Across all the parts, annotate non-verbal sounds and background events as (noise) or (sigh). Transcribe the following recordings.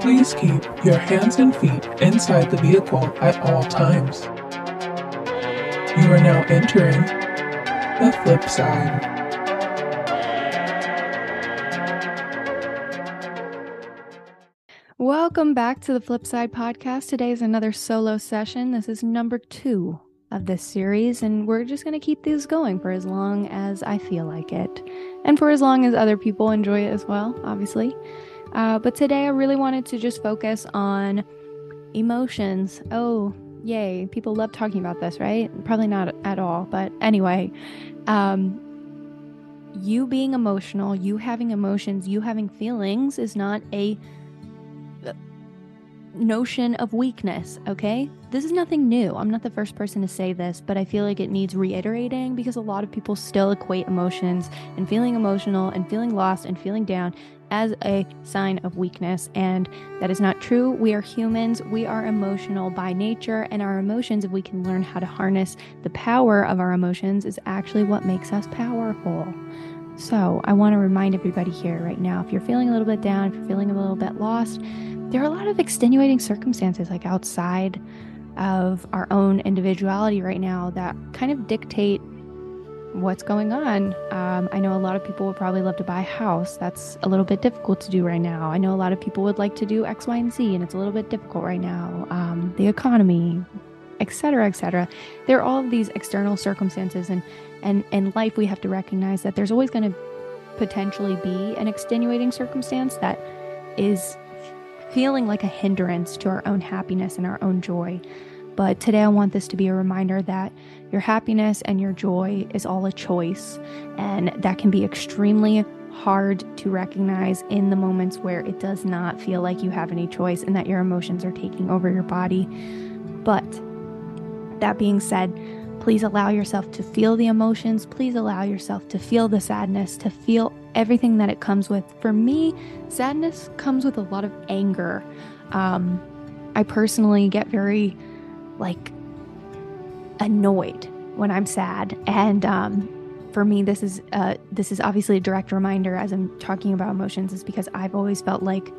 Please keep your hands and feet inside the vehicle at all times. You are now entering the flip side. Welcome back to the Flipside Podcast. Today is another solo session. This is number two of this series, and we're just going to keep these going for as long as I feel like it, and for as long as other people enjoy it as well, obviously. Uh, but today I really wanted to just focus on emotions. Oh, yay. People love talking about this, right? Probably not at all, but anyway. Um, you being emotional, you having emotions, you having feelings is not a notion of weakness, okay? This is nothing new. I'm not the first person to say this, but I feel like it needs reiterating because a lot of people still equate emotions and feeling emotional and feeling lost and feeling down as a sign of weakness. And that is not true. We are humans, we are emotional by nature, and our emotions, if we can learn how to harness the power of our emotions, is actually what makes us powerful. So, I want to remind everybody here right now if you're feeling a little bit down, if you're feeling a little bit lost, there are a lot of extenuating circumstances like outside of our own individuality right now that kind of dictate what's going on. Um, I know a lot of people would probably love to buy a house. That's a little bit difficult to do right now. I know a lot of people would like to do X, Y, and Z, and it's a little bit difficult right now. Um, the economy, etc., etc. There are all of these external circumstances, and and in life we have to recognize that there's always going to potentially be an extenuating circumstance that is feeling like a hindrance to our own happiness and our own joy. But today I want this to be a reminder that your happiness and your joy is all a choice, and that can be extremely hard to recognize in the moments where it does not feel like you have any choice and that your emotions are taking over your body. But that being said, please allow yourself to feel the emotions. Please allow yourself to feel the sadness, to feel everything that it comes with. For me, sadness comes with a lot of anger. Um, I personally get very like annoyed when I'm sad, and um, for me, this is uh, this is obviously a direct reminder as I'm talking about emotions, is because I've always felt like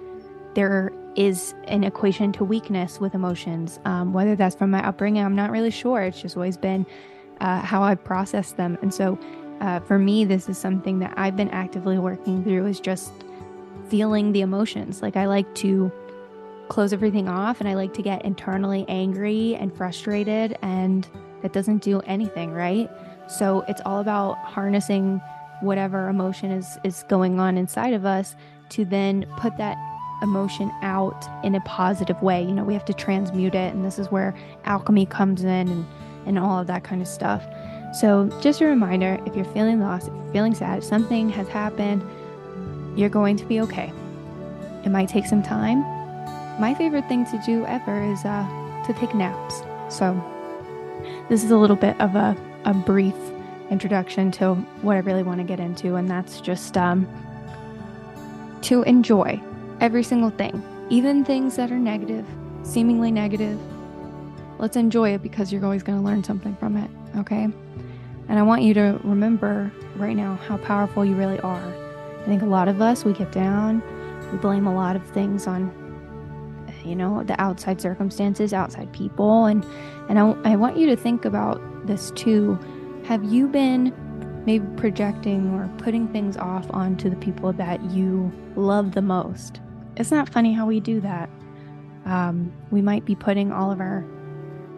there is an equation to weakness with emotions. Um, whether that's from my upbringing, I'm not really sure. It's just always been uh, how I process them, and so uh, for me, this is something that I've been actively working through. Is just feeling the emotions. Like I like to close everything off and I like to get internally angry and frustrated and that doesn't do anything, right? So it's all about harnessing whatever emotion is is going on inside of us to then put that emotion out in a positive way. You know, we have to transmute it and this is where alchemy comes in and and all of that kind of stuff. So, just a reminder, if you're feeling lost, if you're feeling sad, if something has happened, you're going to be okay. It might take some time, my favorite thing to do ever is uh, to take naps. So, this is a little bit of a, a brief introduction to what I really want to get into, and that's just um, to enjoy every single thing, even things that are negative, seemingly negative. Let's enjoy it because you're always going to learn something from it, okay? And I want you to remember right now how powerful you really are. I think a lot of us, we get down, we blame a lot of things on you know the outside circumstances outside people and and I, I want you to think about this too have you been maybe projecting or putting things off onto the people that you love the most it's not that funny how we do that um, we might be putting all of our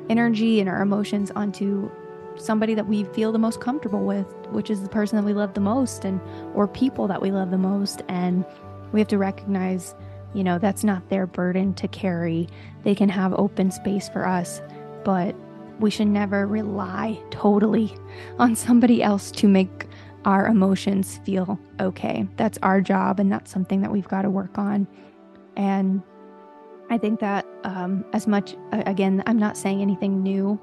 energy and our emotions onto somebody that we feel the most comfortable with which is the person that we love the most and or people that we love the most and we have to recognize you know, that's not their burden to carry. They can have open space for us, but we should never rely totally (laughs) on somebody else to make our emotions feel okay. That's our job, and that's something that we've got to work on. And I think that um, as much, again, I'm not saying anything new.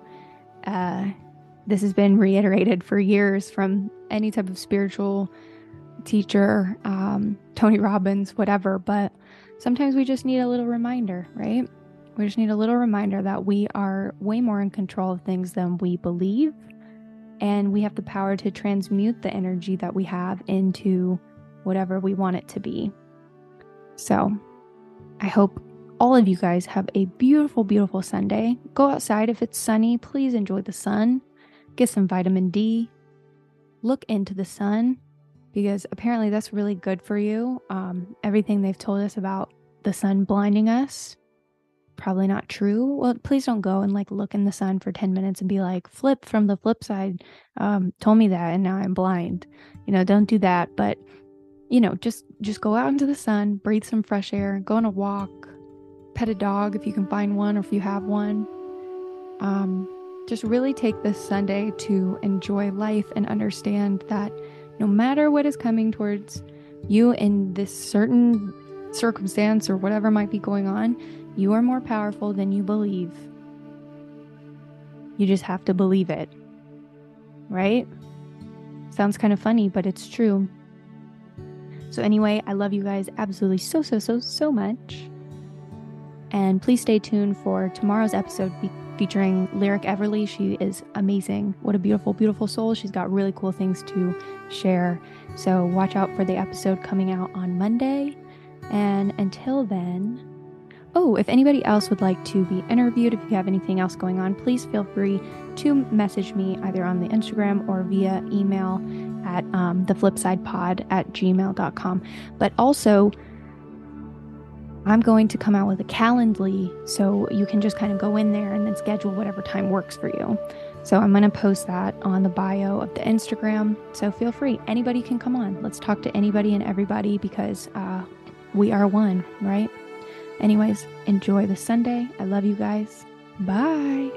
Uh, this has been reiterated for years from any type of spiritual teacher, um, Tony Robbins, whatever. But sometimes we just need a little reminder, right? We just need a little reminder that we are way more in control of things than we believe. And we have the power to transmute the energy that we have into whatever we want it to be. So I hope all of you guys have a beautiful, beautiful Sunday. Go outside if it's sunny. Please enjoy the sun. Get some vitamin D. Look into the sun because apparently that's really good for you. Um, everything they've told us about the sun blinding us, probably not true. Well, please don't go and like look in the sun for 10 minutes and be like, flip from the FLYP side, um, told me that and now I'm blind. You know, don't do that. But, you know, just just go out into the sun, breathe some fresh air, go on a walk, pet a dog if you can find one or if you have one. Um, just really take this Sunday to enjoy life and understand that no matter what is coming towards you in this certain circumstance or whatever might be going on, you are more powerful than you believe. You just have to believe it. Right? Sounds kind of funny, but it's true. So, anyway, I love you guys absolutely so, so, so, so much. And please stay tuned for tomorrow's episode featuring Lyric Everly. She is amazing. What a beautiful, beautiful soul. She's got really cool things to share. So watch out for the episode coming out on Monday. And until then, oh, if anybody else would like to be interviewed, if you have anything else going on, please feel free to message me either on the Instagram or via email at um, theflipsidepod at gmail.com. But also, I'm going to come out with a Calendly so you can just kind of go in there and then schedule whatever time works for you. So I'm going to post that on the bio of the Instagram. So feel free. Anybody can come on. Let's talk to anybody and everybody because uh, we are one, right? Anyways, enjoy the Sunday. I love you guys. Bye.